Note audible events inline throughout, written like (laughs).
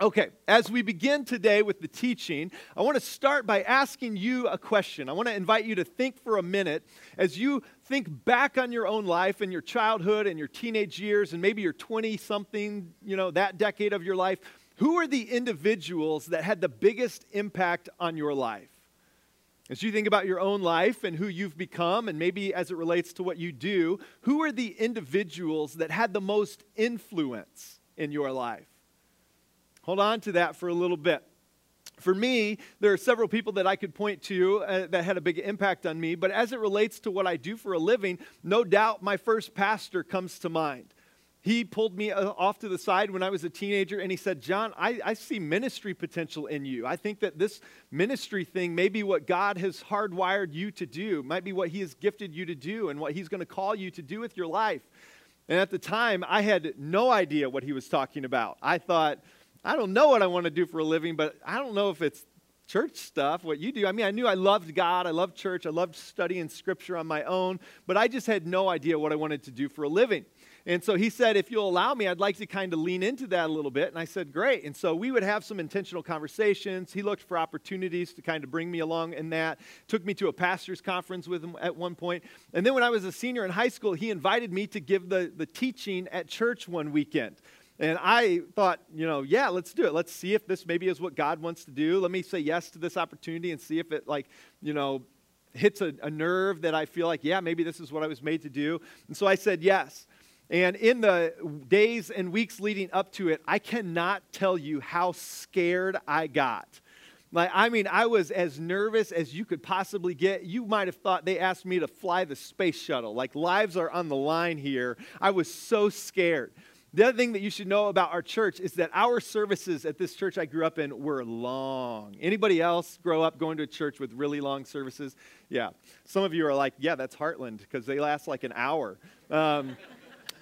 Okay, as we begin today with the teaching, I want to start by asking you a question. I want to invite you to think for a minute as you think back on your own life and your childhood and your teenage years and maybe your 20 something, you know, that decade of your life. Who are the individuals that had the biggest impact on your life? As you think about your own life and who you've become, and maybe as it relates to what you do, who are the individuals that had the most influence in your life? Hold on to that for a little bit. For me, there are several people that I could point to uh, that had a big impact on me, but as it relates to what I do for a living, no doubt my first pastor comes to mind. He pulled me uh, off to the side when I was a teenager and he said, John, I, I see ministry potential in you. I think that this ministry thing may be what God has hardwired you to do, might be what He has gifted you to do, and what He's going to call you to do with your life. And at the time, I had no idea what he was talking about. I thought, I don't know what I want to do for a living, but I don't know if it's church stuff, what you do. I mean, I knew I loved God, I loved church, I loved studying scripture on my own, but I just had no idea what I wanted to do for a living. And so he said, if you'll allow me, I'd like to kind of lean into that a little bit. And I said, great. And so we would have some intentional conversations. He looked for opportunities to kind of bring me along in that. Took me to a pastor's conference with him at one point. And then when I was a senior in high school, he invited me to give the, the teaching at church one weekend. And I thought, you know, yeah, let's do it. Let's see if this maybe is what God wants to do. Let me say yes to this opportunity and see if it, like, you know, hits a, a nerve that I feel like, yeah, maybe this is what I was made to do. And so I said yes. And in the days and weeks leading up to it, I cannot tell you how scared I got. Like, I mean, I was as nervous as you could possibly get. You might have thought they asked me to fly the space shuttle. Like, lives are on the line here. I was so scared. The other thing that you should know about our church is that our services at this church I grew up in were long. Anybody else grow up going to a church with really long services? Yeah. Some of you are like, yeah, that's Heartland because they last like an hour. Um,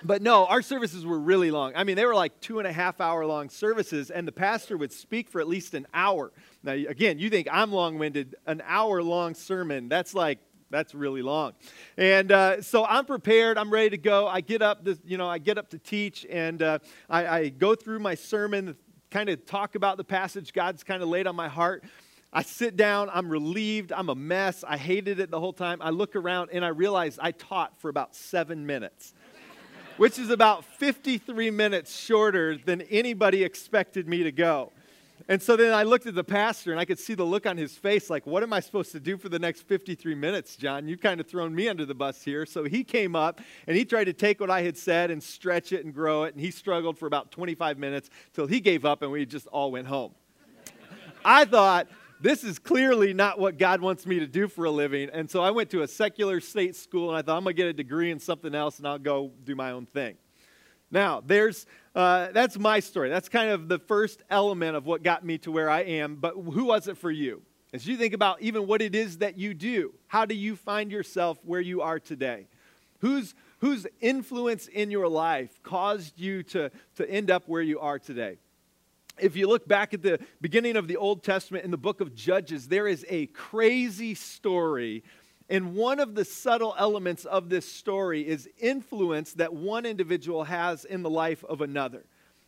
but no, our services were really long. I mean, they were like two and a half hour long services, and the pastor would speak for at least an hour. Now, again, you think I'm long winded, an hour long sermon, that's like that's really long. And uh, so I'm prepared. I'm ready to go. I get up, this, you know, I get up to teach, and uh, I, I go through my sermon, kind of talk about the passage God's kind of laid on my heart. I sit down, I'm relieved, I'm a mess. I hated it the whole time. I look around and I realize I taught for about seven minutes, which is about 53 minutes shorter than anybody expected me to go. And so then I looked at the pastor and I could see the look on his face like, what am I supposed to do for the next 53 minutes, John? You've kind of thrown me under the bus here. So he came up and he tried to take what I had said and stretch it and grow it. And he struggled for about 25 minutes till he gave up and we just all went home. (laughs) I thought, this is clearly not what God wants me to do for a living. And so I went to a secular state school and I thought, I'm going to get a degree in something else and I'll go do my own thing. Now, there's uh, that's my story. That's kind of the first element of what got me to where I am. But who was it for you? As you think about even what it is that you do, how do you find yourself where you are today? Whose, whose influence in your life caused you to, to end up where you are today? If you look back at the beginning of the Old Testament in the book of Judges, there is a crazy story and one of the subtle elements of this story is influence that one individual has in the life of another.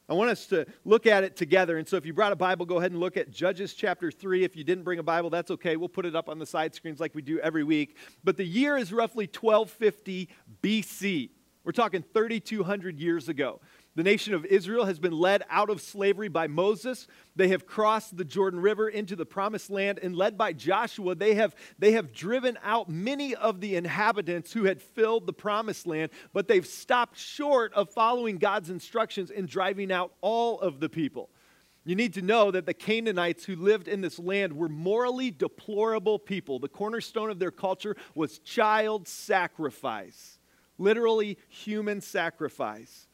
I want us to look at it together. And so, if you brought a Bible, go ahead and look at Judges chapter 3. If you didn't bring a Bible, that's okay. We'll put it up on the side screens like we do every week. But the year is roughly 1250 BC. We're talking 3,200 years ago. The nation of Israel has been led out of slavery by Moses. They have crossed the Jordan River into the promised land, and led by Joshua, they have, they have driven out many of the inhabitants who had filled the promised land, but they've stopped short of following God's instructions in driving out all of the people. You need to know that the Canaanites who lived in this land were morally deplorable people. The cornerstone of their culture was child sacrifice, literally human sacrifice.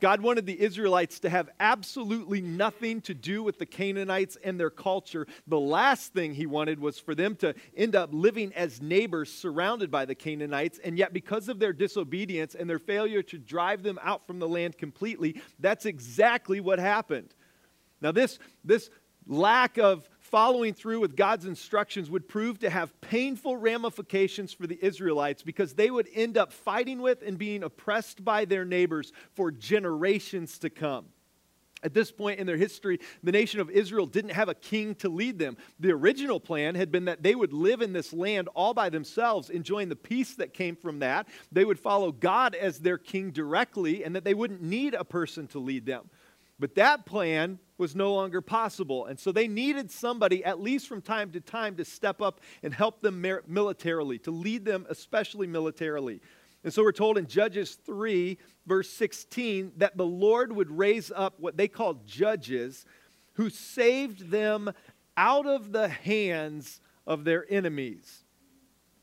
God wanted the Israelites to have absolutely nothing to do with the Canaanites and their culture. The last thing he wanted was for them to end up living as neighbors surrounded by the Canaanites. And yet, because of their disobedience and their failure to drive them out from the land completely, that's exactly what happened. Now, this, this lack of following through with God's instructions would prove to have painful ramifications for the Israelites because they would end up fighting with and being oppressed by their neighbors for generations to come. At this point in their history, the nation of Israel didn't have a king to lead them. The original plan had been that they would live in this land all by themselves, enjoying the peace that came from that. They would follow God as their king directly, and that they wouldn't need a person to lead them. But that plan was no longer possible. And so they needed somebody, at least from time to time, to step up and help them militarily, to lead them, especially militarily. And so we're told in Judges 3, verse 16, that the Lord would raise up what they called judges who saved them out of the hands of their enemies.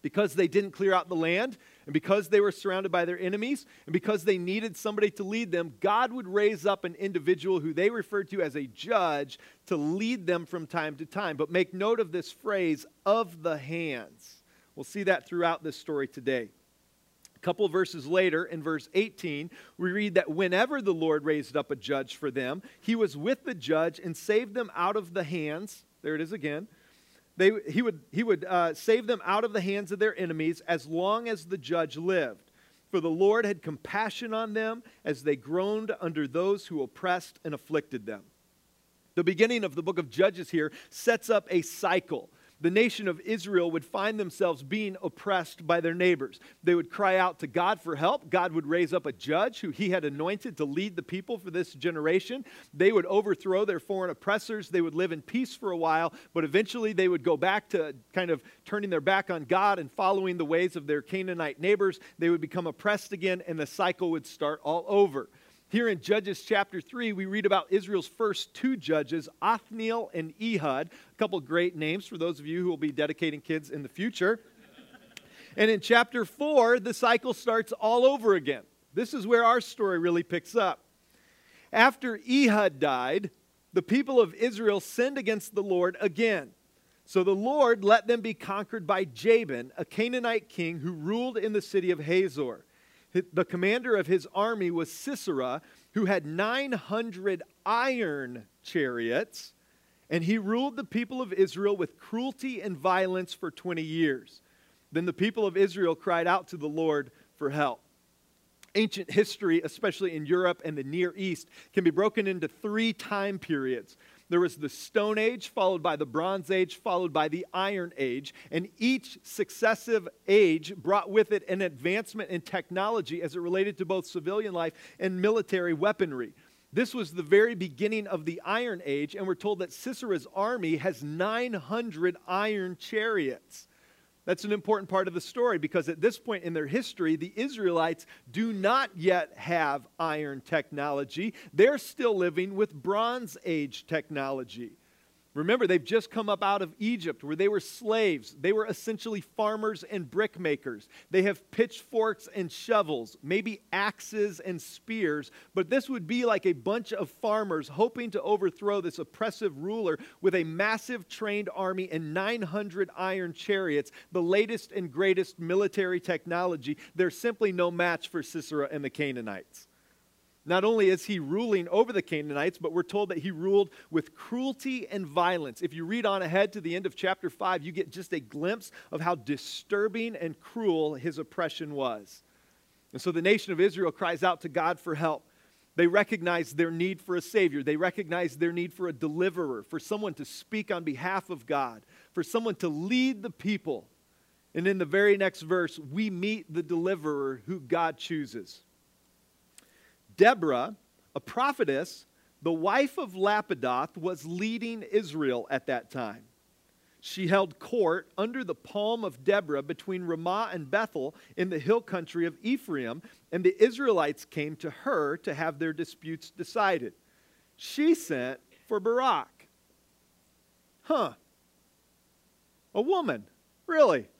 Because they didn't clear out the land, and because they were surrounded by their enemies, and because they needed somebody to lead them, God would raise up an individual who they referred to as a judge to lead them from time to time. But make note of this phrase, of the hands. We'll see that throughout this story today A couple verses later, in verse 18, we read that whenever the Lord raised up a judge for them, he was with the judge and saved them out of the hands. There it is again. They, he would, he would uh, save them out of the hands of their enemies as long as the judge lived. For the Lord had compassion on them as they groaned under those who oppressed and afflicted them. The beginning of the book of Judges here sets up a cycle the nation of Israel would find themselves being oppressed by their neighbors. They would cry out to God for help. God would raise up a judge who he had anointed to lead the people for this generation. They would overthrow their foreign oppressors. They would live in peace for a while, but eventually they would go back to kind of turning their back on God and following the ways of their Canaanite neighbors. They would become oppressed again, and the cycle would start all over. Here in Judges chapter 3, we read about Israel's first two judges, Othniel and Ehud. A couple great names for those of you who will be dedicating kids in the future. and in chapter 4, the cycle starts all over again. This is where our story really picks up. After Ehud died, the people of Israel sinned against the Lord again. So the Lord let them be conquered by Jabin, a Canaanite king who ruled in the city of Hazor the commander of his army was Sisera, who had 900 iron chariots, and he ruled the people of Israel with cruelty and violence for 20 years. Then the people of Israel cried out to the Lord for help. Ancient history, especially in Europe and the Near East, can be broken into three time periods. There was the Stone Age, followed by the Bronze Age, followed by the Iron Age. And each successive age brought with it an advancement in technology as it related to both civilian life and military weaponry. This was the very beginning of the Iron Age, and we're told that Sisera's army has 900 iron chariots. That's an important part of the story because at this point in their history, the Israelites do not yet have iron technology. They're still living with Bronze Age technology. Remember, they've just come up out of Egypt where they were slaves. They were essentially farmers and brickmakers. They have pitchforks and shovels, maybe axes and spears, but this would be like a bunch of farmers hoping to overthrow this oppressive ruler with a massive trained army and 900 iron chariots, the latest and greatest military technology. They're simply no match for Sisera and the Canaanites. Not only is he ruling over the Canaanites, but we're told that he ruled with cruelty and violence. If you read on ahead to the end of chapter 5, you get just a glimpse of how disturbing and cruel his oppression was. And so the nation of Israel cries out to God for help. They recognize their need for a Savior. They recognize their need for a deliverer, for someone to speak on behalf of God, for someone to lead the people. And in the very next verse, we meet the deliverer who God chooses. Deborah, a prophetess, the wife of Lapidoth, was leading Israel at that time. She held court under the palm of Deborah between Ramah and Bethel in the hill country of Ephraim, and the Israelites came to her to have their disputes decided. She sent for Barak. Huh. A woman. Really? (laughs)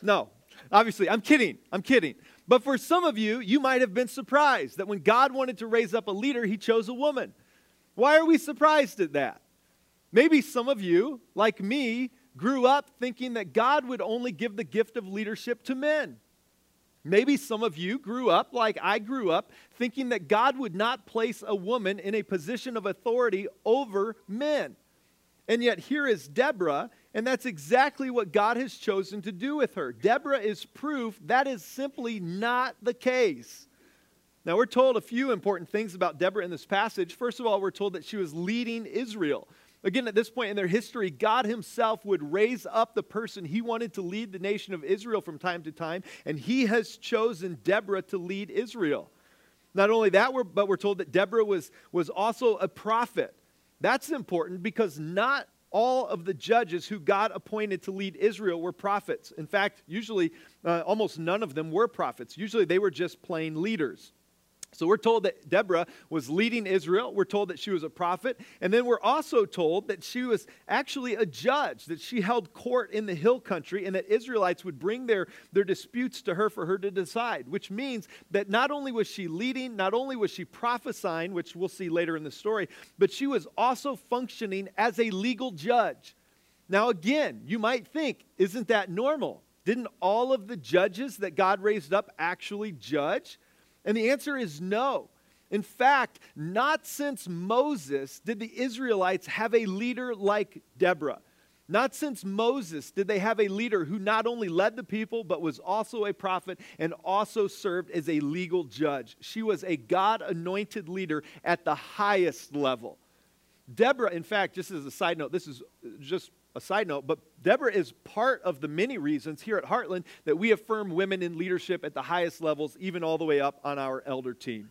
No. Obviously, I'm kidding. I'm kidding. But for some of you, you might have been surprised that when God wanted to raise up a leader, he chose a woman. Why are we surprised at that? Maybe some of you, like me, grew up thinking that God would only give the gift of leadership to men. Maybe some of you grew up, like I grew up, thinking that God would not place a woman in a position of authority over men. And yet, here is Deborah, and that's exactly what God has chosen to do with her. Deborah is proof that is simply not the case. Now, we're told a few important things about Deborah in this passage. First of all, we're told that she was leading Israel. Again, at this point in their history, God Himself would raise up the person He wanted to lead the nation of Israel from time to time, and He has chosen Deborah to lead Israel. Not only that, but we're told that Deborah was, was also a prophet. That's important because not all of the judges who God appointed to lead Israel were prophets. In fact, usually uh, almost none of them were prophets. Usually they were just plain leaders. So we're told that Deborah was leading Israel. We're told that she was a prophet. And then we're also told that she was actually a judge, that she held court in the hill country, and that Israelites would bring their, their disputes to her for her to decide, which means that not only was she leading, not only was she prophesying, which we'll see later in the story, but she was also functioning as a legal judge. Now, again, you might think, isn't that normal? Didn't all of the judges that God raised up actually judge? And the answer is no. In fact, not since Moses did the Israelites have a leader like Deborah. Not since Moses did they have a leader who not only led the people, but was also a prophet and also served as a legal judge. She was a God anointed leader at the highest level. Deborah, in fact, just as a side note, this is just a side note, but Deborah is part of the many reasons here at Heartland that we affirm women in leadership at the highest levels, even all the way up on our elder team.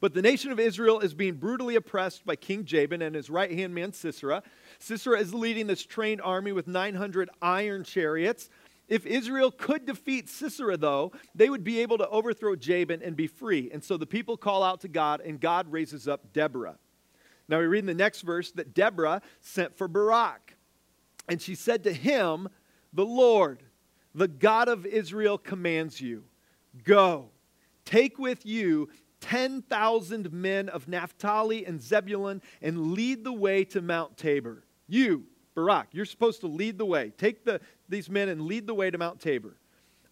But the nation of Israel is being brutally oppressed by King Jabin and his right hand man Sisera. Sisera is leading this trained army with 900 iron chariots. If Israel could defeat Sisera, though, they would be able to overthrow Jabin and be free. And so the people call out to God, and God raises up Deborah. Now we read in the next verse that Deborah sent for Barak. And she said to him, The Lord, the God of Israel, commands you go, take with you 10,000 men of Naphtali and Zebulun and lead the way to Mount Tabor. You, Barak, you're supposed to lead the way. Take the, these men and lead the way to Mount Tabor.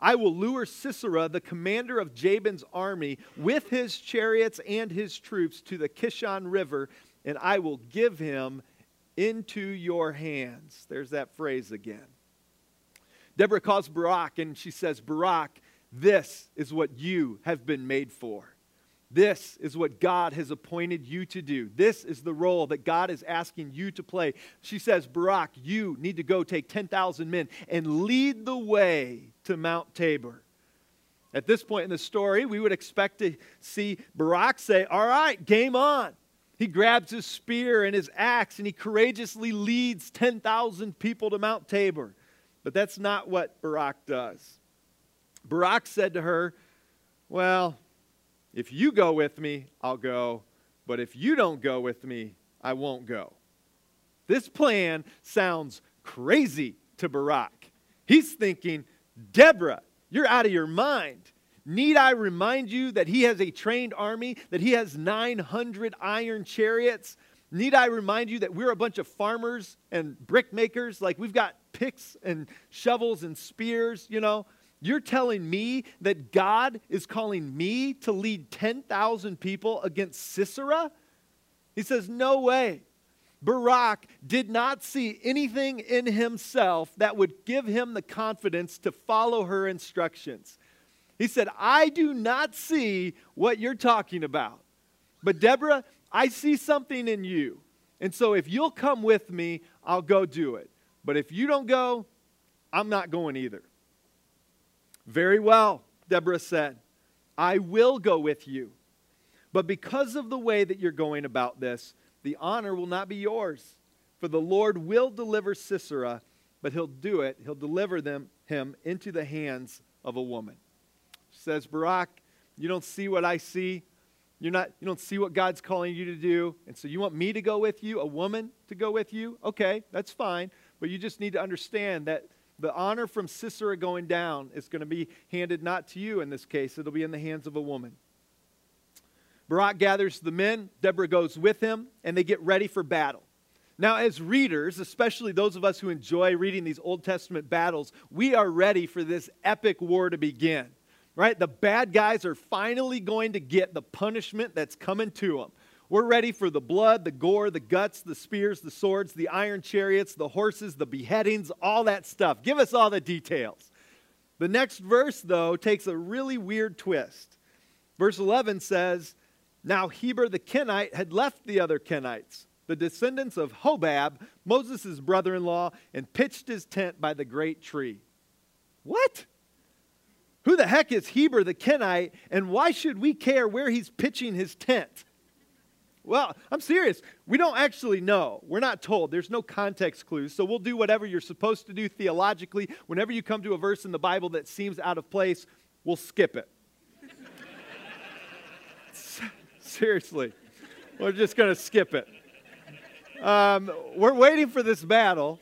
I will lure Sisera, the commander of Jabin's army, with his chariots and his troops to the Kishon River, and I will give him into your hands. There's that phrase again. Deborah calls Barak and she says, Barak, this is what you have been made for. This is what God has appointed you to do. This is the role that God is asking you to play. She says, Barak, you need to go take 10,000 men and lead the way to Mount Tabor. At this point in the story, we would expect to see Barak say, All right, game on. He grabs his spear and his axe and he courageously leads 10,000 people to Mount Tabor. But that's not what Barak does. Barak said to her, Well, if you go with me, I'll go. But if you don't go with me, I won't go. This plan sounds crazy to Barak. He's thinking, Deborah, you're out of your mind. Need I remind you that he has a trained army, that he has 900 iron chariots? Need I remind you that we're a bunch of farmers and brickmakers? Like we've got picks and shovels and spears, you know? You're telling me that God is calling me to lead 10,000 people against Sisera? He says, No way. Barak did not see anything in himself that would give him the confidence to follow her instructions. He said, I do not see what you're talking about. But Deborah, I see something in you. And so if you'll come with me, I'll go do it. But if you don't go, I'm not going either. Very well, Deborah said, I will go with you. But because of the way that you're going about this, the honor will not be yours. For the Lord will deliver Sisera, but he'll do it, he'll deliver them, him into the hands of a woman says, Barak, you don't see what I see. You're not, you don't see what God's calling you to do. And so you want me to go with you, a woman to go with you? Okay, that's fine. But you just need to understand that the honor from Sisera going down is going to be handed not to you in this case, it'll be in the hands of a woman. Barak gathers the men, Deborah goes with him, and they get ready for battle. Now, as readers, especially those of us who enjoy reading these Old Testament battles, we are ready for this epic war to begin right? The bad guys are finally going to get the punishment that's coming to them. We're ready for the blood, the gore, the guts, the spears, the swords, the iron chariots, the horses, the beheadings, all that stuff. Give us all the details. The next verse, though, takes a really weird twist. Verse 11 says, Now Heber the Kenite had left the other Kenites, the descendants of Hobab, Moses' brother in law, and pitched his tent by the great tree. What? Who the heck is Heber the Kenite, and why should we care where he's pitching his tent? Well, I'm serious. We don't actually know. We're not told. There's no context clues. So we'll do whatever you're supposed to do theologically. Whenever you come to a verse in the Bible that seems out of place, we'll skip it. (laughs) Seriously. We're just going to skip it. Um, we're waiting for this battle.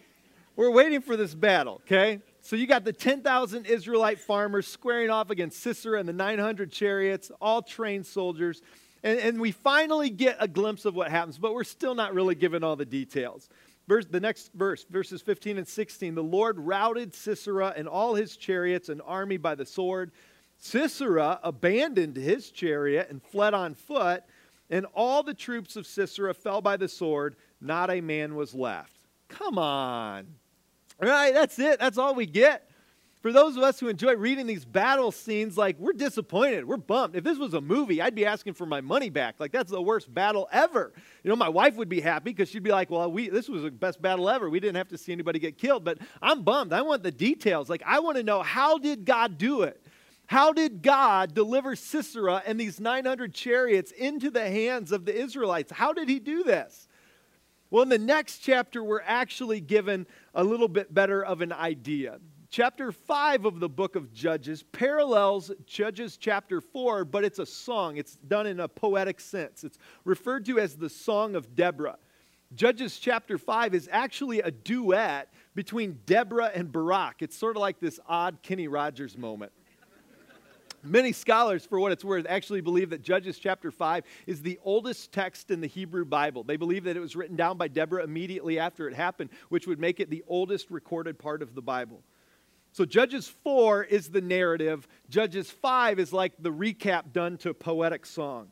We're waiting for this battle, okay? So you got the 10,000 Israelite farmers squaring off against Sisera and the 900 chariots, all trained soldiers. And, and, we finally get a glimpse of what happens, but we're still not really given all the details. Verse, the next verse, verses 15 and 16 the Lord routed Sisera and all his chariots and army by the sword. Sisera abandoned his chariot and fled on foot, and all the troops of Sisera fell by the sword. Not a man was left. Come on. Right, that's it. That's all we get. For those of us who enjoy reading these battle scenes, like we're disappointed, we're bummed. If this was a movie, I'd be asking for my money back. Like that's the worst battle ever. You know, my wife would be happy because she'd be like, "Well, we this was the best battle ever. We didn't have to see anybody get killed." But I'm bummed. I want the details. Like I want to know how did God do it? How did God deliver Sisera and these 900 chariots into the hands of the Israelites? How did he do this? Well, in the next chapter, we're actually given a little bit better of an idea. Chapter 5 of the book of Judges parallels Judges chapter 4, but it's a song. It's done in a poetic sense. It's referred to as the Song of Deborah. Judges chapter 5 is actually a duet between Deborah and Barak. It's sort of like this odd Kenny Rogers moment. Many scholars, for what it's worth, actually believe that Judges chapter 5 is the oldest text in the Hebrew Bible. They believe that it was written down by Deborah immediately after it happened, which would make it the oldest recorded part of the Bible. So Judges 4 is the narrative. Judges 5 is like the recap done to poetic song.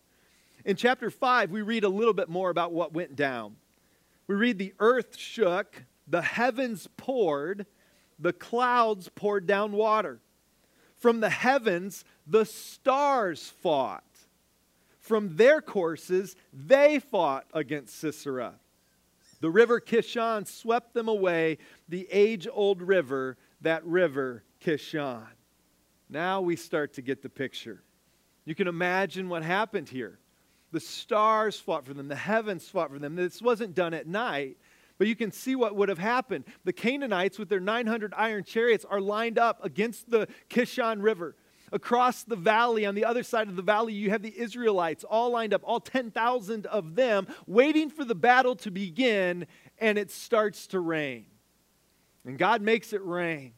In chapter 5, we read a little bit more about what went down. We read the earth shook, the heavens poured, the clouds poured down water. From the heavens, the stars fought. From their courses, they fought against Sisera. The river Kishon swept them away, the age old river that river, Kishon. Now we start to get the picture. You can imagine what happened here. The stars fought for them, the heavens fought for them. This wasn't done at night, but you can see what would have happened. The Canaanites, with their 900 iron chariots, are lined up against the Kishon River. Across the valley, on the other side of the valley, you have the Israelites all lined up, all 10,000 of them, waiting for the battle to begin, and it starts to rain. And God makes it rain.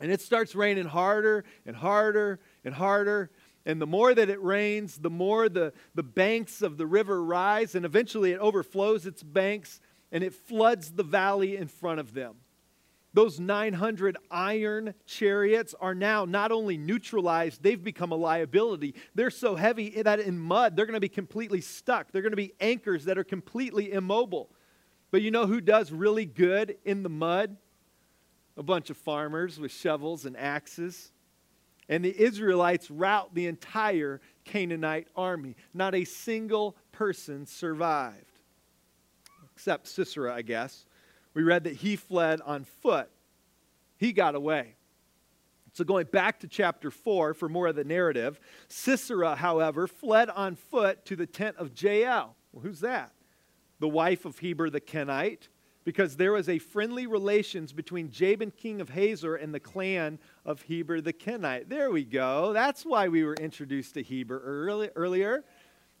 And it starts raining harder and harder and harder. And the more that it rains, the more the, the banks of the river rise. And eventually it overflows its banks and it floods the valley in front of them. Those 900 iron chariots are now not only neutralized, they've become a liability. They're so heavy that in mud, they're going to be completely stuck. They're going to be anchors that are completely immobile. But you know who does really good in the mud? a bunch of farmers with shovels and axes. And the Israelites rout the entire Canaanite army. Not a single person survived, except Sisera, I guess. We read that he fled on foot, he got away. So, going back to chapter 4 for more of the narrative, Sisera, however, fled on foot to the tent of Jael. Well, who's that? The wife of Heber the Kenite because there was a friendly relations between Jabin, king of Hazor, and the clan of Heber the Kenite. There we go. That's why we were introduced to Heber early, earlier.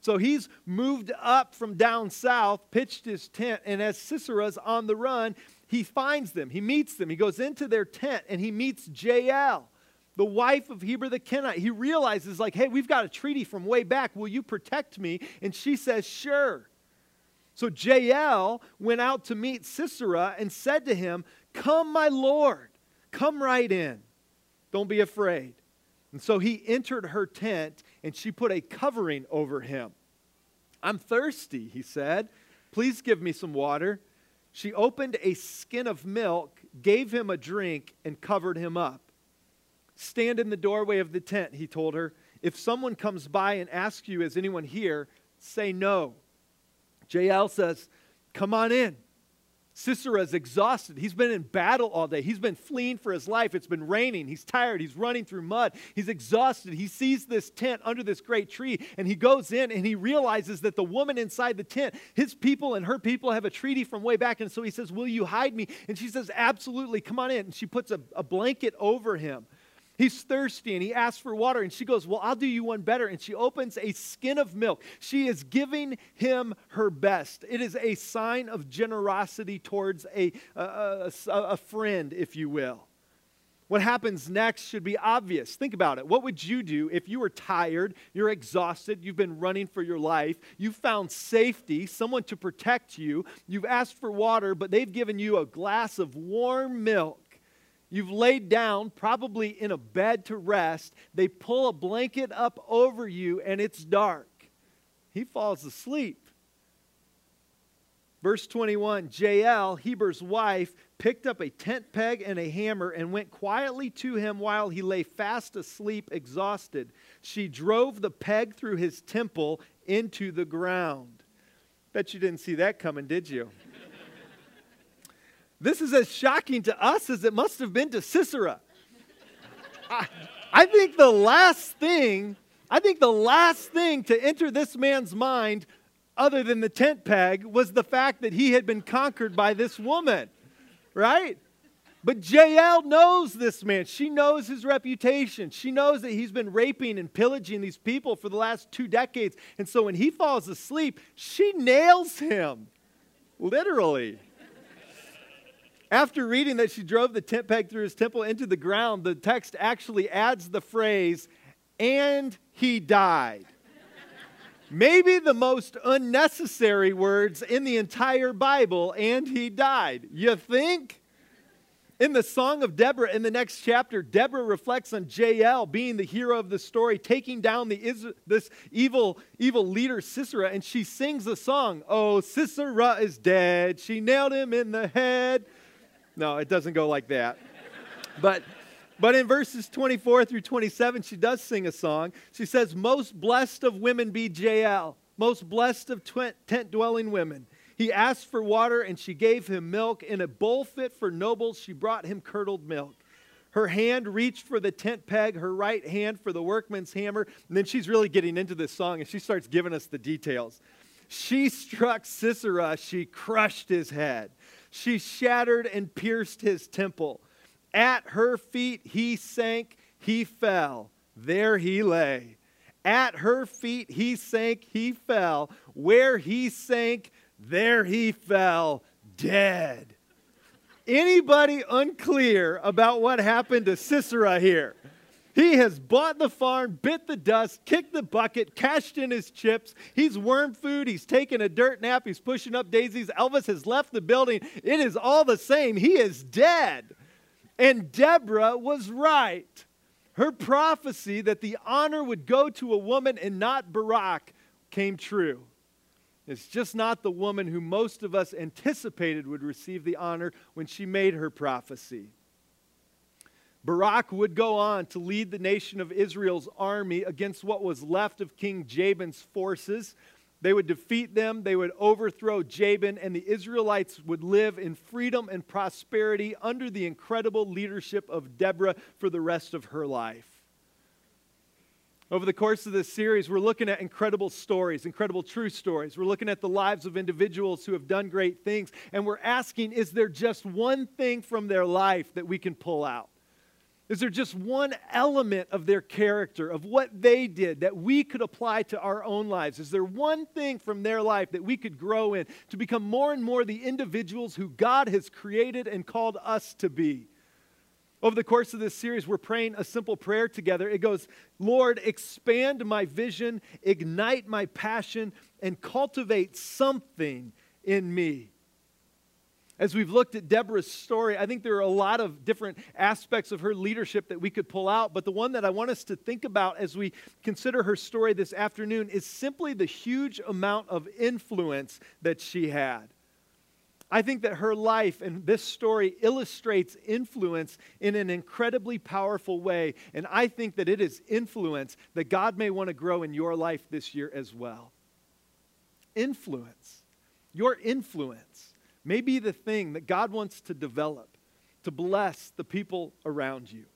So he's moved up from down south, pitched his tent, and as Sisera's on the run, he finds them. He meets them. He goes into their tent and he meets Jael, the wife of Heber the Kenite. He realizes, like, hey, we've got a treaty from way back. Will you protect me? And she says, sure. So Jael went out to meet Sisera and said to him, Come, my Lord, come right in. Don't be afraid. And so he entered her tent and she put a covering over him. I'm thirsty, he said. Please give me some water. She opened a skin of milk, gave him a drink, and covered him up. Stand in the doorway of the tent, he told her. If someone comes by and asks you, Is anyone here? say no. Jael says, Come on in. Sisera is exhausted. He's been in battle all day. He's been fleeing for his life. It's been raining. He's tired. He's running through mud. He's exhausted. He sees this tent under this great tree and he goes in and he realizes that the woman inside the tent, his people and her people have a treaty from way back. And so he says, Will you hide me? And she says, Absolutely. Come on in. And she puts a, a blanket over him. He's thirsty and he asks for water. And she goes, Well, I'll do you one better. And she opens a skin of milk. She is giving him her best. It is a sign of generosity towards a, a, a, a friend, if you will. What happens next should be obvious. Think about it. What would you do if you were tired, you're exhausted, you've been running for your life, you found safety, someone to protect you, you've asked for water, but they've given you a glass of warm milk? You've laid down, probably in a bed to rest. They pull a blanket up over you, and it's dark. He falls asleep. Verse 21 Jael, Heber's wife, picked up a tent peg and a hammer and went quietly to him while he lay fast asleep, exhausted. She drove the peg through his temple into the ground. Bet you didn't see that coming, did you? This is as shocking to us as it must have been to Sisera. I, I think the last thing, I think the last thing to enter this man's mind, other than the tent peg, was the fact that he had been conquered by this woman, right? But Jael knows this man. She knows his reputation. She knows that he's been raping and pillaging these people for the last two decades. And so when he falls asleep, she nails him, literally. After reading that she drove the tent peg through his temple into the ground, the text actually adds the phrase, and he died. Maybe the most unnecessary words in the entire Bible, and he died. You think? In the Song of Deborah, in the next chapter, Deborah reflects on Jael being the hero of the story, taking down the, this evil, evil leader Sisera, and she sings a song. Oh, Sisera is dead. She nailed him in the head. No, it doesn't go like that. (laughs) But but in verses 24 through 27, she does sing a song. She says, Most blessed of women be Jael, most blessed of tent dwelling women. He asked for water, and she gave him milk. In a bowl fit for nobles, she brought him curdled milk. Her hand reached for the tent peg, her right hand for the workman's hammer. And then she's really getting into this song, and she starts giving us the details. She struck Sisera, she crushed his head. She shattered and pierced his temple. At her feet he sank, he fell. There he lay. At her feet he sank, he fell. Where he sank, there he fell, dead. Anybody unclear about what happened to Sisera here? He has bought the farm, bit the dust, kicked the bucket, cashed in his chips. He's worm food. He's taken a dirt nap. He's pushing up daisies. Elvis has left the building. It is all the same. He is dead. And Deborah was right. Her prophecy that the honor would go to a woman and not Barak came true. It's just not the woman who most of us anticipated would receive the honor when she made her prophecy. Barak would go on to lead the nation of Israel's army against what was left of King Jabin's forces. They would defeat them, they would overthrow Jabin, and the Israelites would live in freedom and prosperity under the incredible leadership of Deborah for the rest of her life. Over the course of this series, we're looking at incredible stories, incredible true stories. We're looking at the lives of individuals who have done great things, and we're asking is there just one thing from their life that we can pull out? Is there just one element of their character, of what they did, that we could apply to our own lives? Is there one thing from their life that we could grow in to become more and more the individuals who God has created and called us to be? Over the course of this series, we're praying a simple prayer together. It goes, Lord, expand my vision, ignite my passion, and cultivate something in me. As we've looked at Deborah's story, I think there are a lot of different aspects of her leadership that we could pull out. But the one that I want us to think about as we consider her story this afternoon is simply the huge amount of influence that she had. I think that her life and this story illustrates influence in an incredibly powerful way. And I think that it is influence that God may want to grow in your life this year as well. Influence. Your influence may be the thing that God wants to develop to bless the people around you.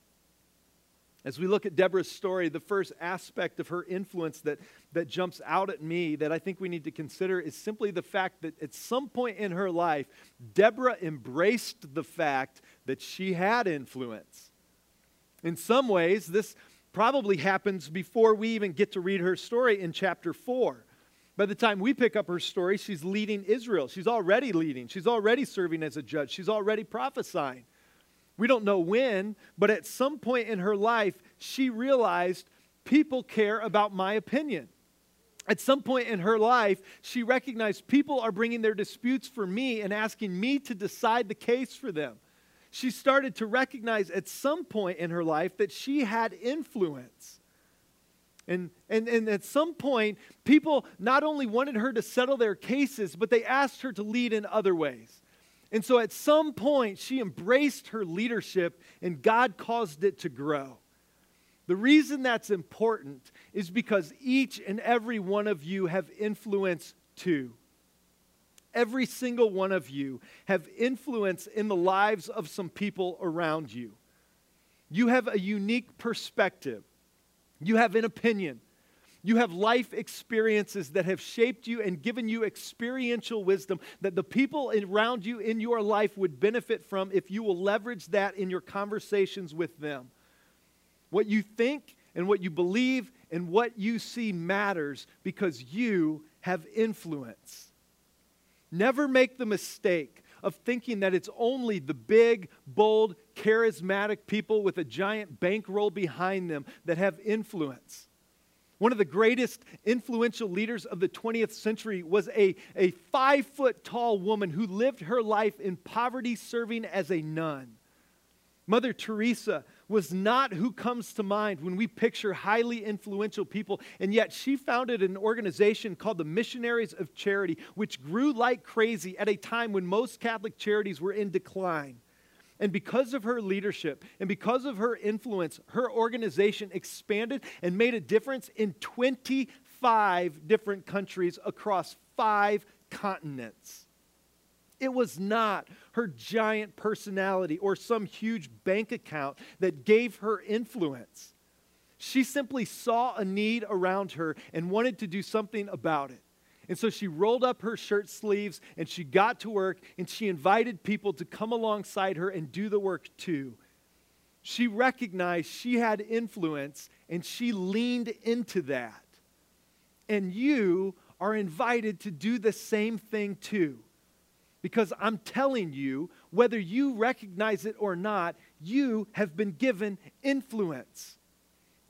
As we look at Deborah's story, the first aspect of her influence that, that jumps out at me that I think we need to consider is simply the fact that at some point in her life, Deborah embraced the fact that she had influence. In some ways, this probably happens before we even get to read her story in chapter 4. By the time we pick up her story, she's leading Israel. She's already leading. She's already serving as a judge. She's already prophesying. We don't know when, but at some point in her life, she realized people care about my opinion. At some point in her life, she recognized people are bringing their disputes for me and asking me to decide the case for them. She started to recognize at some point in her life that she had influence. And, and, and at some point, people not only wanted her to settle their cases, but they asked her to lead in other ways. And so at some point, she embraced her leadership and God caused it to grow. The reason that's important is because each and every one of you have influence too. Every single one of you have influence in the lives of some people around you. You have a unique perspective. You have an opinion. You have life experiences that have shaped you and given you experiential wisdom that the people around you in your life would benefit from if you will leverage that in your conversations with them. What you think and what you believe and what you see matters because you have influence. Never make the mistake of thinking that it's only the big, bold, charismatic people with a giant bankroll behind them that have influence. One of the greatest influential leaders of the 20th century was a, a five foot tall woman who lived her life in poverty serving as a nun. Mother Teresa was not who comes to mind when we picture highly influential people, and yet she founded an organization called the Missionaries of Charity, which grew like crazy at a time when most Catholic charities were in decline. And because of her leadership and because of her influence, her organization expanded and made a difference in 25 different countries across five continents. It was not her giant personality or some huge bank account that gave her influence. She simply saw a need around her and wanted to do something about it. And so she rolled up her shirt sleeves and she got to work and she invited people to come alongside her and do the work too. She recognized she had influence and she leaned into that. And you are invited to do the same thing too. Because I'm telling you, whether you recognize it or not, you have been given influence.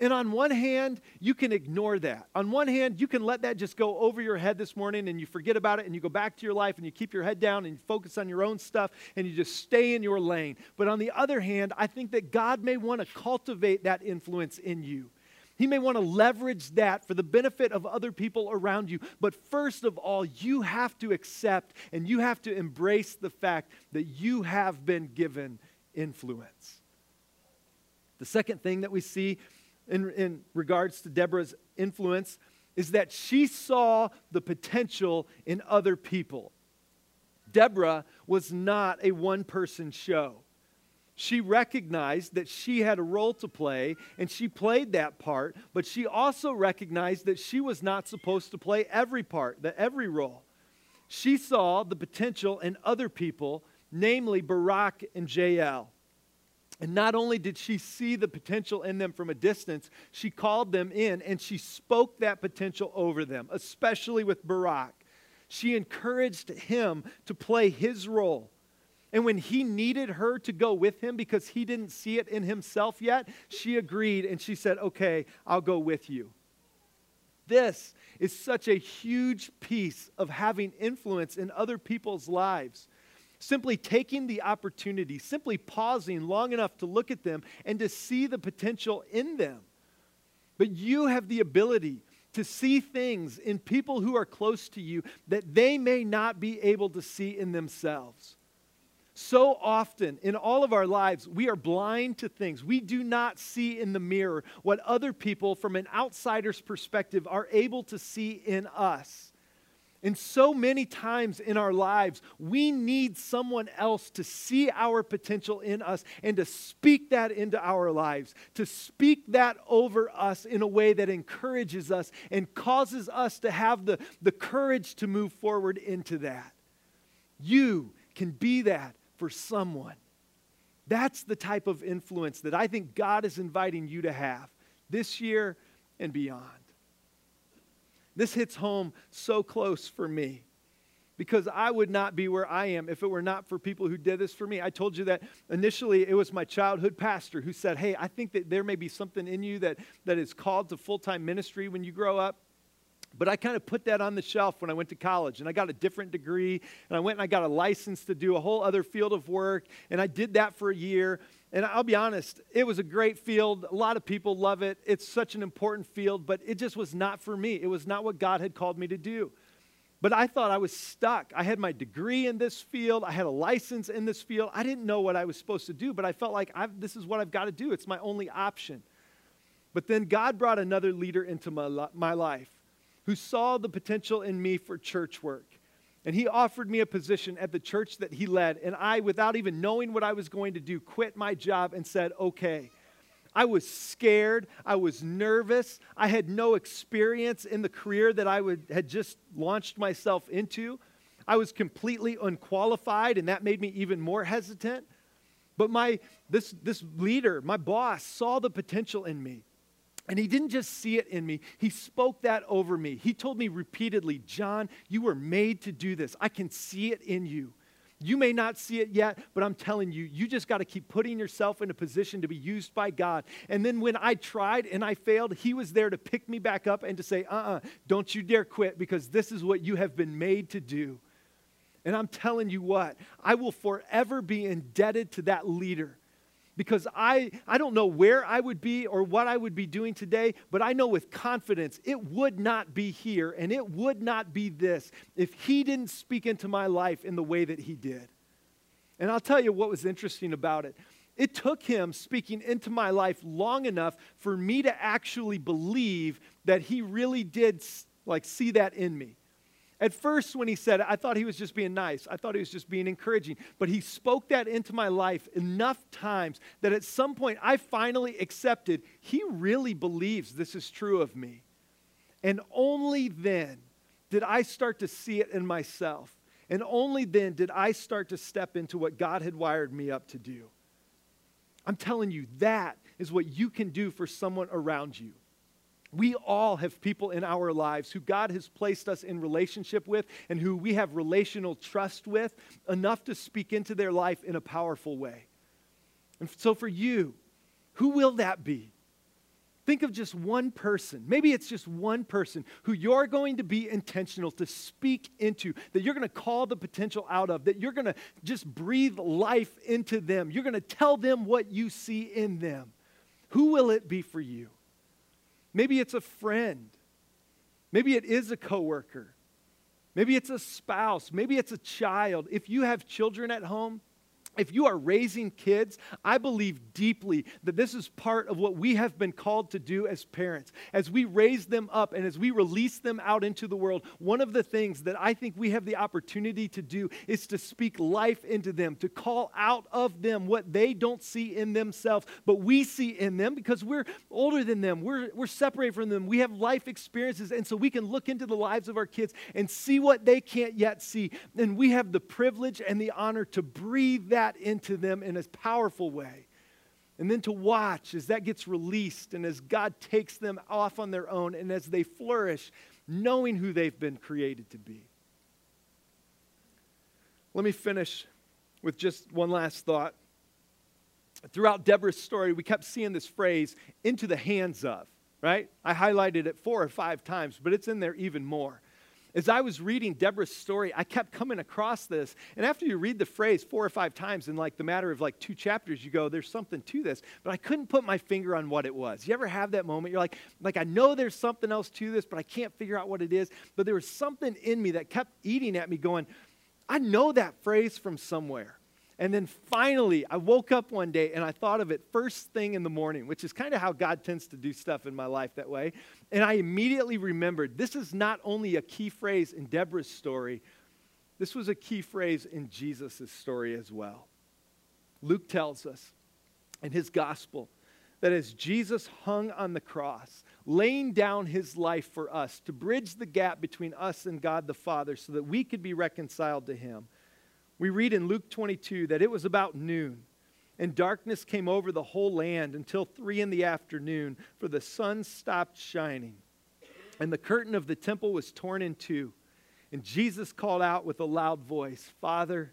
And on one hand, you can ignore that. On one hand, you can let that just go over your head this morning and you forget about it and you go back to your life and you keep your head down and you focus on your own stuff and you just stay in your lane. But on the other hand, I think that God may want to cultivate that influence in you. He may want to leverage that for the benefit of other people around you. But first of all, you have to accept and you have to embrace the fact that you have been given influence. The second thing that we see in, in regards to Deborah's influence is that she saw the potential in other people. Deborah was not a one person show. She recognized that she had a role to play and she played that part, but she also recognized that she was not supposed to play every part, that every role. She saw the potential in other people, namely Barak and Jael. And not only did she see the potential in them from a distance, she called them in and she spoke that potential over them, especially with Barak. She encouraged him to play his role. And when he needed her to go with him because he didn't see it in himself yet, she agreed and she said, Okay, I'll go with you. This is such a huge piece of having influence in other people's lives simply taking the opportunity, simply pausing long enough to look at them and to see the potential in them. But you have the ability to see things in people who are close to you that they may not be able to see in themselves. So often in all of our lives, we are blind to things. We do not see in the mirror what other people, from an outsider's perspective, are able to see in us. And so many times in our lives, we need someone else to see our potential in us and to speak that into our lives, to speak that over us in a way that encourages us and causes us to have the, the courage to move forward into that. You can be that for someone. That's the type of influence that I think God is inviting you to have this year and beyond. This hits home so close for me because I would not be where I am if it were not for people who did this for me. I told you that initially it was my childhood pastor who said, Hey, I think that there may be something in you that, that is called to full time ministry when you grow up. But I kind of put that on the shelf when I went to college and I got a different degree and I went and I got a license to do a whole other field of work and I did that for a year. And I'll be honest, it was a great field. A lot of people love it. It's such an important field, but it just was not for me. It was not what God had called me to do. But I thought I was stuck. I had my degree in this field, I had a license in this field. I didn't know what I was supposed to do, but I felt like I've, this is what I've got to do. It's my only option. But then God brought another leader into my, my life who saw the potential in me for church work. And he offered me a position at the church that he led. And I, without even knowing what I was going to do, quit my job and said, okay. I was scared. I was nervous. I had no experience in the career that I would, had just launched myself into. I was completely unqualified, and that made me even more hesitant. But my, this, this leader, my boss, saw the potential in me. And he didn't just see it in me, he spoke that over me. He told me repeatedly, John, you were made to do this. I can see it in you. You may not see it yet, but I'm telling you, you just got to keep putting yourself in a position to be used by God. And then when I tried and I failed, He was there to pick me back up and to say, uh uh-uh, uh, do not you dare quit because this is what you have been made to do. And I'm telling you what, I will forever be indebted to that leader because I, I don't know where I would be or what I would be doing today, but I know with confidence it would not be here and it would not be this if he didn't speak into my life in the way that he did. And I'll tell you what was interesting about it. It took him speaking into my life long enough for me to actually believe that he really did like see that in me. At first, when he said it, I thought he was just being nice. I thought he was just being encouraging. But he spoke that into my life enough times that at some point I finally accepted he really believes this is true of me. And only then did I start to see it in myself. And only then did I start to step into what God had wired me up to do. I'm telling you, that is what you can do for someone around you. We all have people in our lives who God has placed us in relationship with and who we have relational trust with enough to speak into their life in a powerful way. And so for you, who will that be? Think of just one person. Maybe it's just one person who you're going to be intentional to speak into, that you're going to call the potential out of, that you're going to just breathe life into them. You're going to tell them what you see in them. Who will it be for you? Maybe it's a friend. Maybe it is a coworker. Maybe it's a spouse. Maybe it's a child. If you have children at home, if you are raising kids, I believe deeply that this is part of what we have been called to do as parents. As we raise them up and as we release them out into the world, one of the things that I think we have the opportunity to do is to speak life into them, to call out of them what they don't see in themselves, but we see in them because we're older than them. We're, we're separated from them. We have life experiences. And so we can look into the lives of our kids and see what they can't yet see. And we have the privilege and the honor to breathe that that into them in a powerful way. And then to watch as that gets released and as God takes them off on their own and as they flourish, knowing who they've been created to be. Let me finish with just one last thought. Throughout Deborah's story, we kept seeing this phrase, into the hands of, right? I highlighted it four or five times, but it's in there even more. As I was reading Deborah's story, I kept coming across this. And after you read the phrase four or five times in like the matter of like two chapters, you go, there's something to this. But I couldn't put my finger on what it was. You ever have that moment? You're like, like I know there's something else to this, but I can't figure out what it is. But there was something in me that kept eating at me, going, I know that phrase from somewhere. And then finally, I woke up one day and I thought of it first thing in the morning, which is kind of how God tends to do stuff in my life that way. And I immediately remembered this is not only a key phrase in Deborah's story, this was a key phrase in Jesus' story as well. Luke tells us in his gospel that as Jesus hung on the cross, laying down his life for us to bridge the gap between us and God the Father so that we could be reconciled to him we read in Luke 22 that it was about noon, and darkness came over the whole land until three in the afternoon, for the sun stopped shining. And the curtain of the temple was torn in two. And Jesus called out with a loud voice, Father,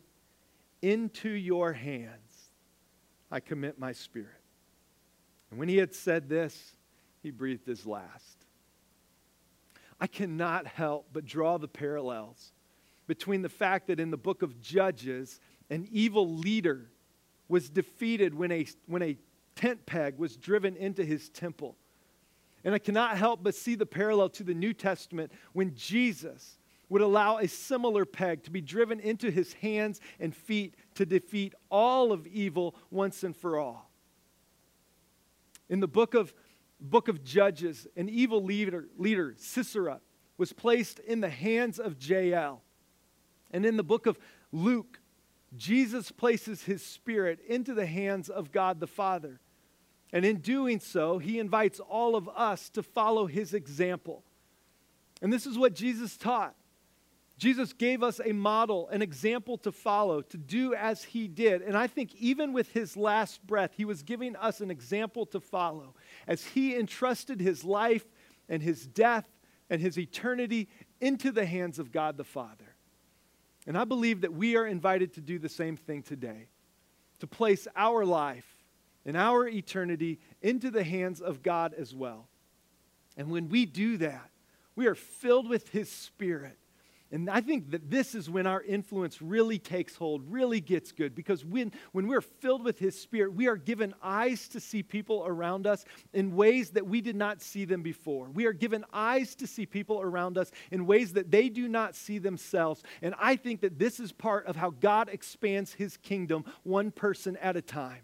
into your hands I commit my spirit. And when he had said this, he breathed his last. I cannot help but draw the parallels between the fact that in the book of Judges, an evil leader was defeated when a, when a tent peg was driven into his temple. And I cannot help but see the parallel to the New Testament when Jesus would allow a similar peg to be driven into his hands and feet to defeat all of evil once and for all. In the book of, book of Judges, an evil leader, leader, Sisera, was placed in the hands of Jael. And in the book of Luke, Jesus places his spirit into the hands of God the Father. And in doing so, he invites all of us to follow his example. And this is what Jesus taught. Jesus gave us a model, an example to follow, to do as he did. And I think even with his last breath, he was giving us an example to follow as he entrusted his life and his death and his eternity into the hands of God the Father. And I believe that we are invited to do the same thing today to place our life and our eternity into the hands of God as well. And when we do that, we are filled with His Spirit and I think that this is when our influence really takes hold, really gets good, because when, when we're filled with His Spirit, we are given eyes to see people around us in ways that we did not see them before. We are given eyes to see people around us in ways that they do not see themselves. And I think that this is part of how God expands His kingdom one person at a time.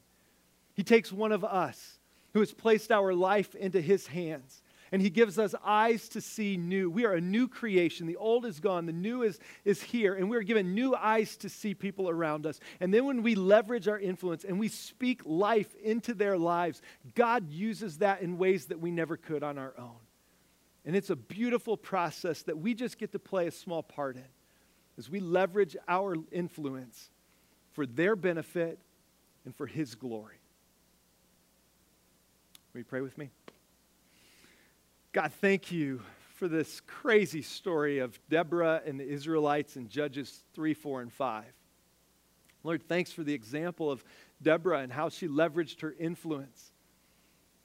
He takes one of us who has placed our life into His hands and he gives us eyes to see new. We are a new creation. The old is gone, the new is, is here, and we're given new eyes to see people around us. And then when we leverage our influence and we speak life into their lives, God uses that in ways that we never could on our own. And it's a beautiful process that we just get to play a small part in as we leverage our influence for their benefit and for His glory. Will you pray with me? God, thank you for this crazy story of Deborah and the Israelites in Judges 3, 4, and 5. Lord, thanks for the example of Deborah and how she leveraged her influence.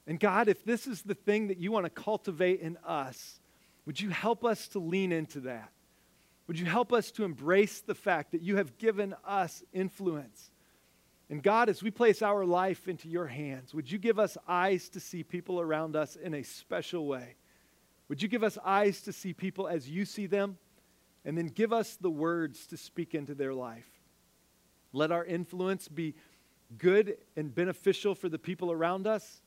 And God, if this is the thing that you want to cultivate in us, would you help us to lean into that? Would you help us to embrace the fact that you have given us influence? And God, as we place our life into your hands, would you give us eyes to see people around us in a special way? Would you give us eyes to see people as you see them? And then give us the words to speak into their life. Let our influence be good and beneficial for the people around us,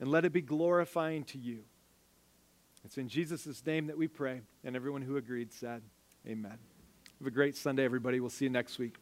and let it be glorifying to you. It's in Jesus' name that we pray. And everyone who agreed said, Amen. Have a great Sunday, everybody. We'll see you next week.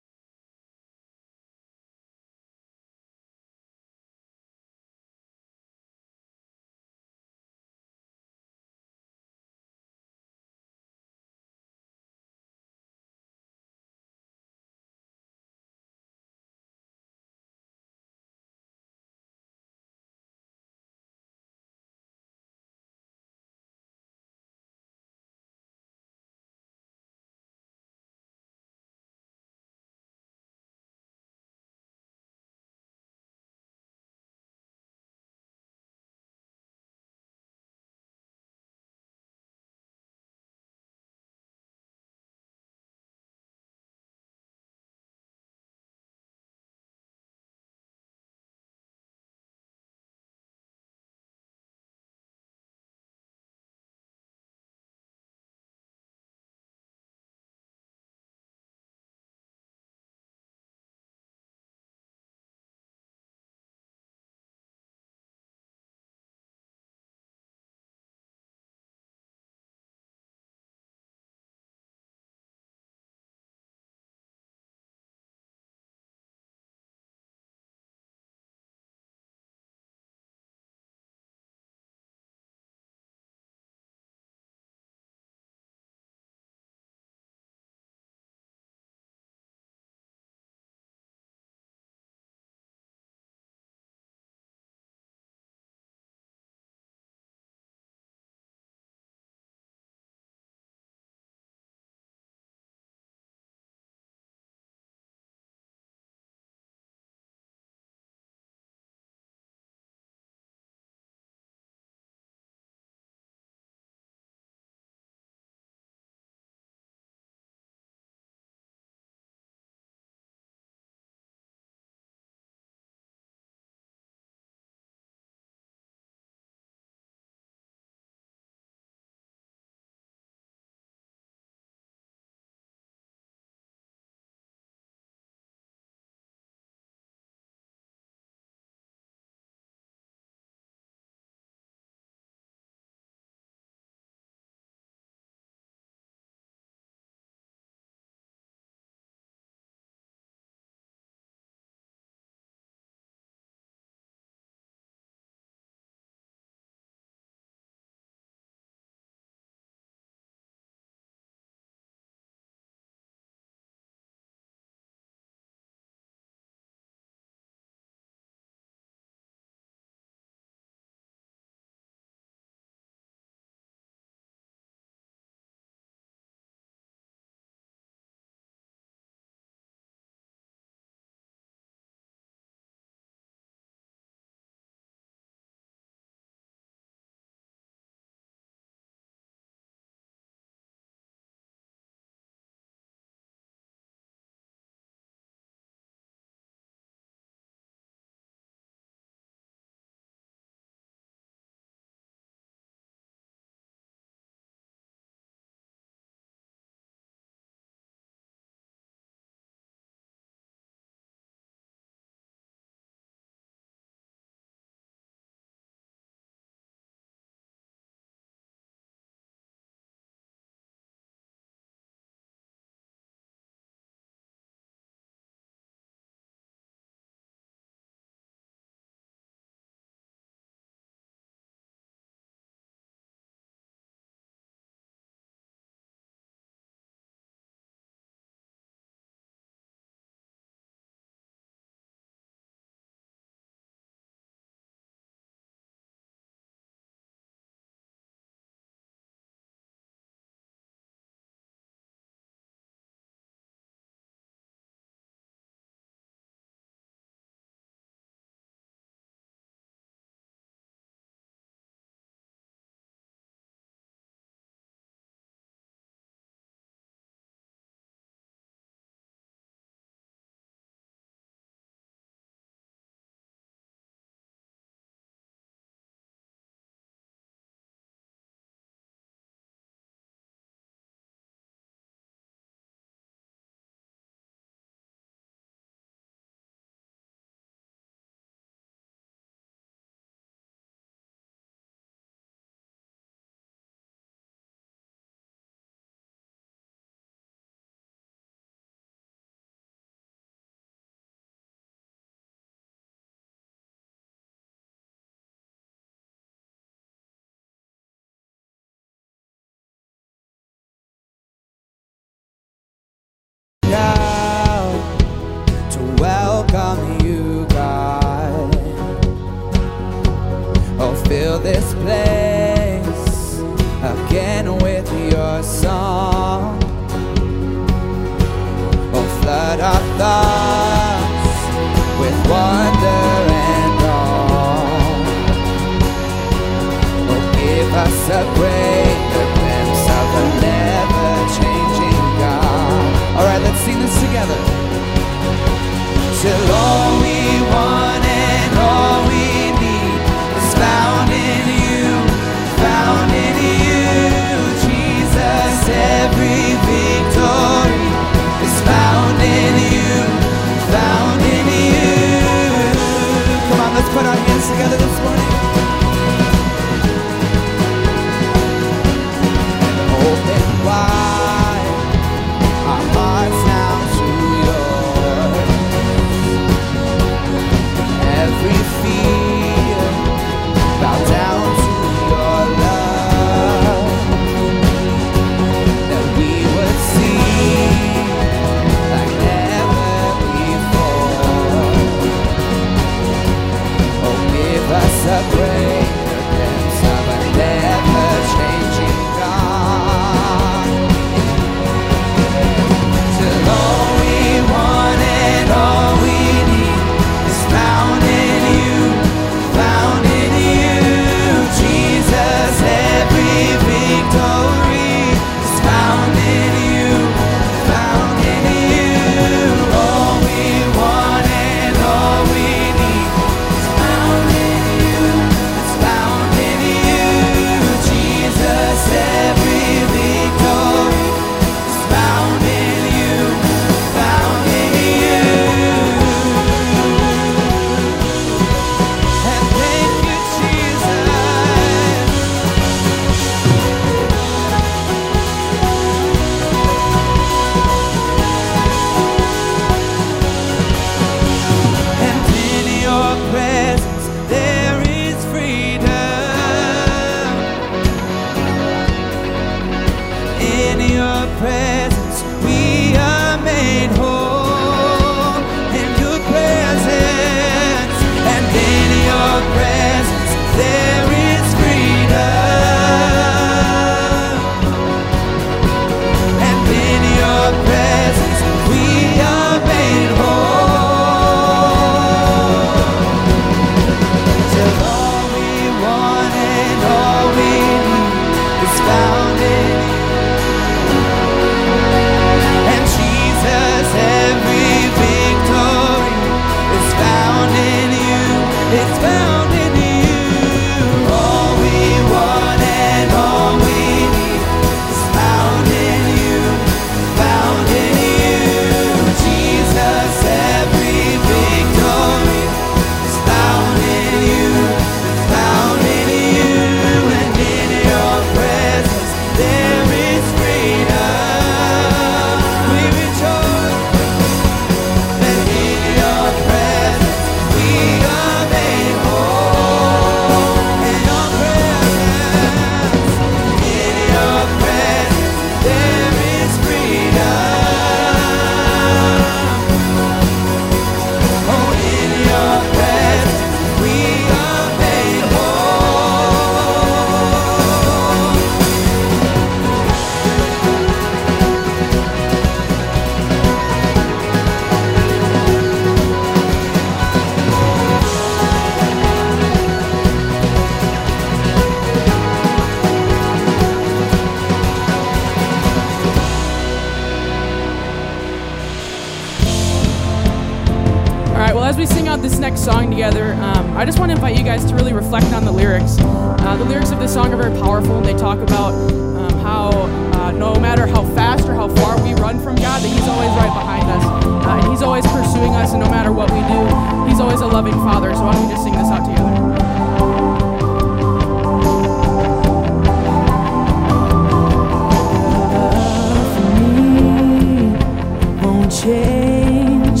change.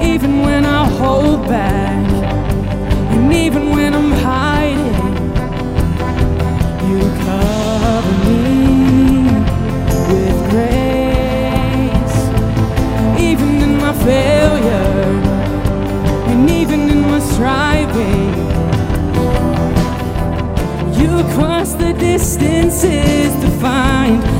Even when I hold back And even when I'm hiding You cover me with grace. Even in my failure And even in my striving You cross the distances to find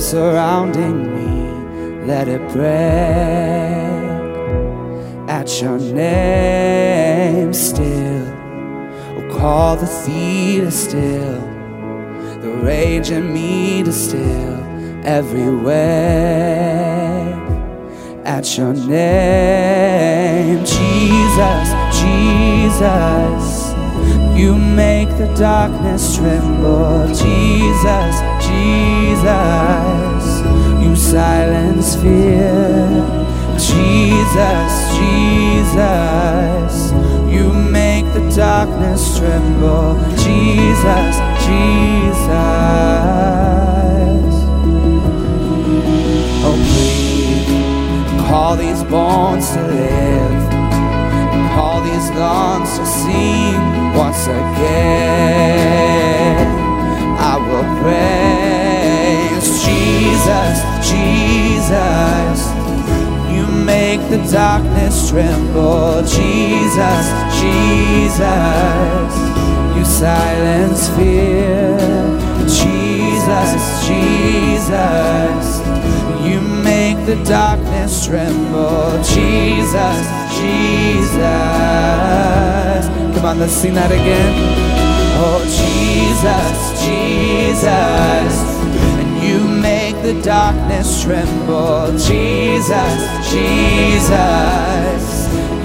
surrounding me, let it break at your name still. Oh, call the sea to still, the rage in me to still, everywhere at your name, Jesus, Jesus. You make the darkness tremble, Jesus. Jesus, you silence fear. Jesus, Jesus, you make the darkness tremble. Jesus, Jesus. Oh, breathe, call these bones to live, call these lungs to sing once again praise Jesus, Jesus. You make the darkness tremble, Jesus, Jesus. You silence fear, Jesus, Jesus. You make the darkness tremble, Jesus, Jesus. Come on, let's sing that again. Oh, Jesus, Jesus, and you make the darkness tremble. Jesus, Jesus,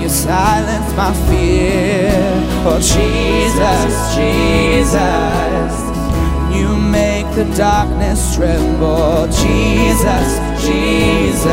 you silence my fear. Oh, Jesus, Jesus, you make the darkness tremble. Jesus, Jesus.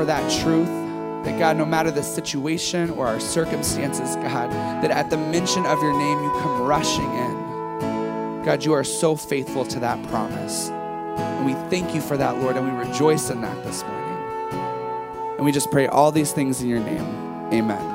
for that truth. That God, no matter the situation or our circumstances, God, that at the mention of your name, you come rushing in. God, you are so faithful to that promise. And we thank you for that, Lord, and we rejoice in that this morning. And we just pray all these things in your name. Amen.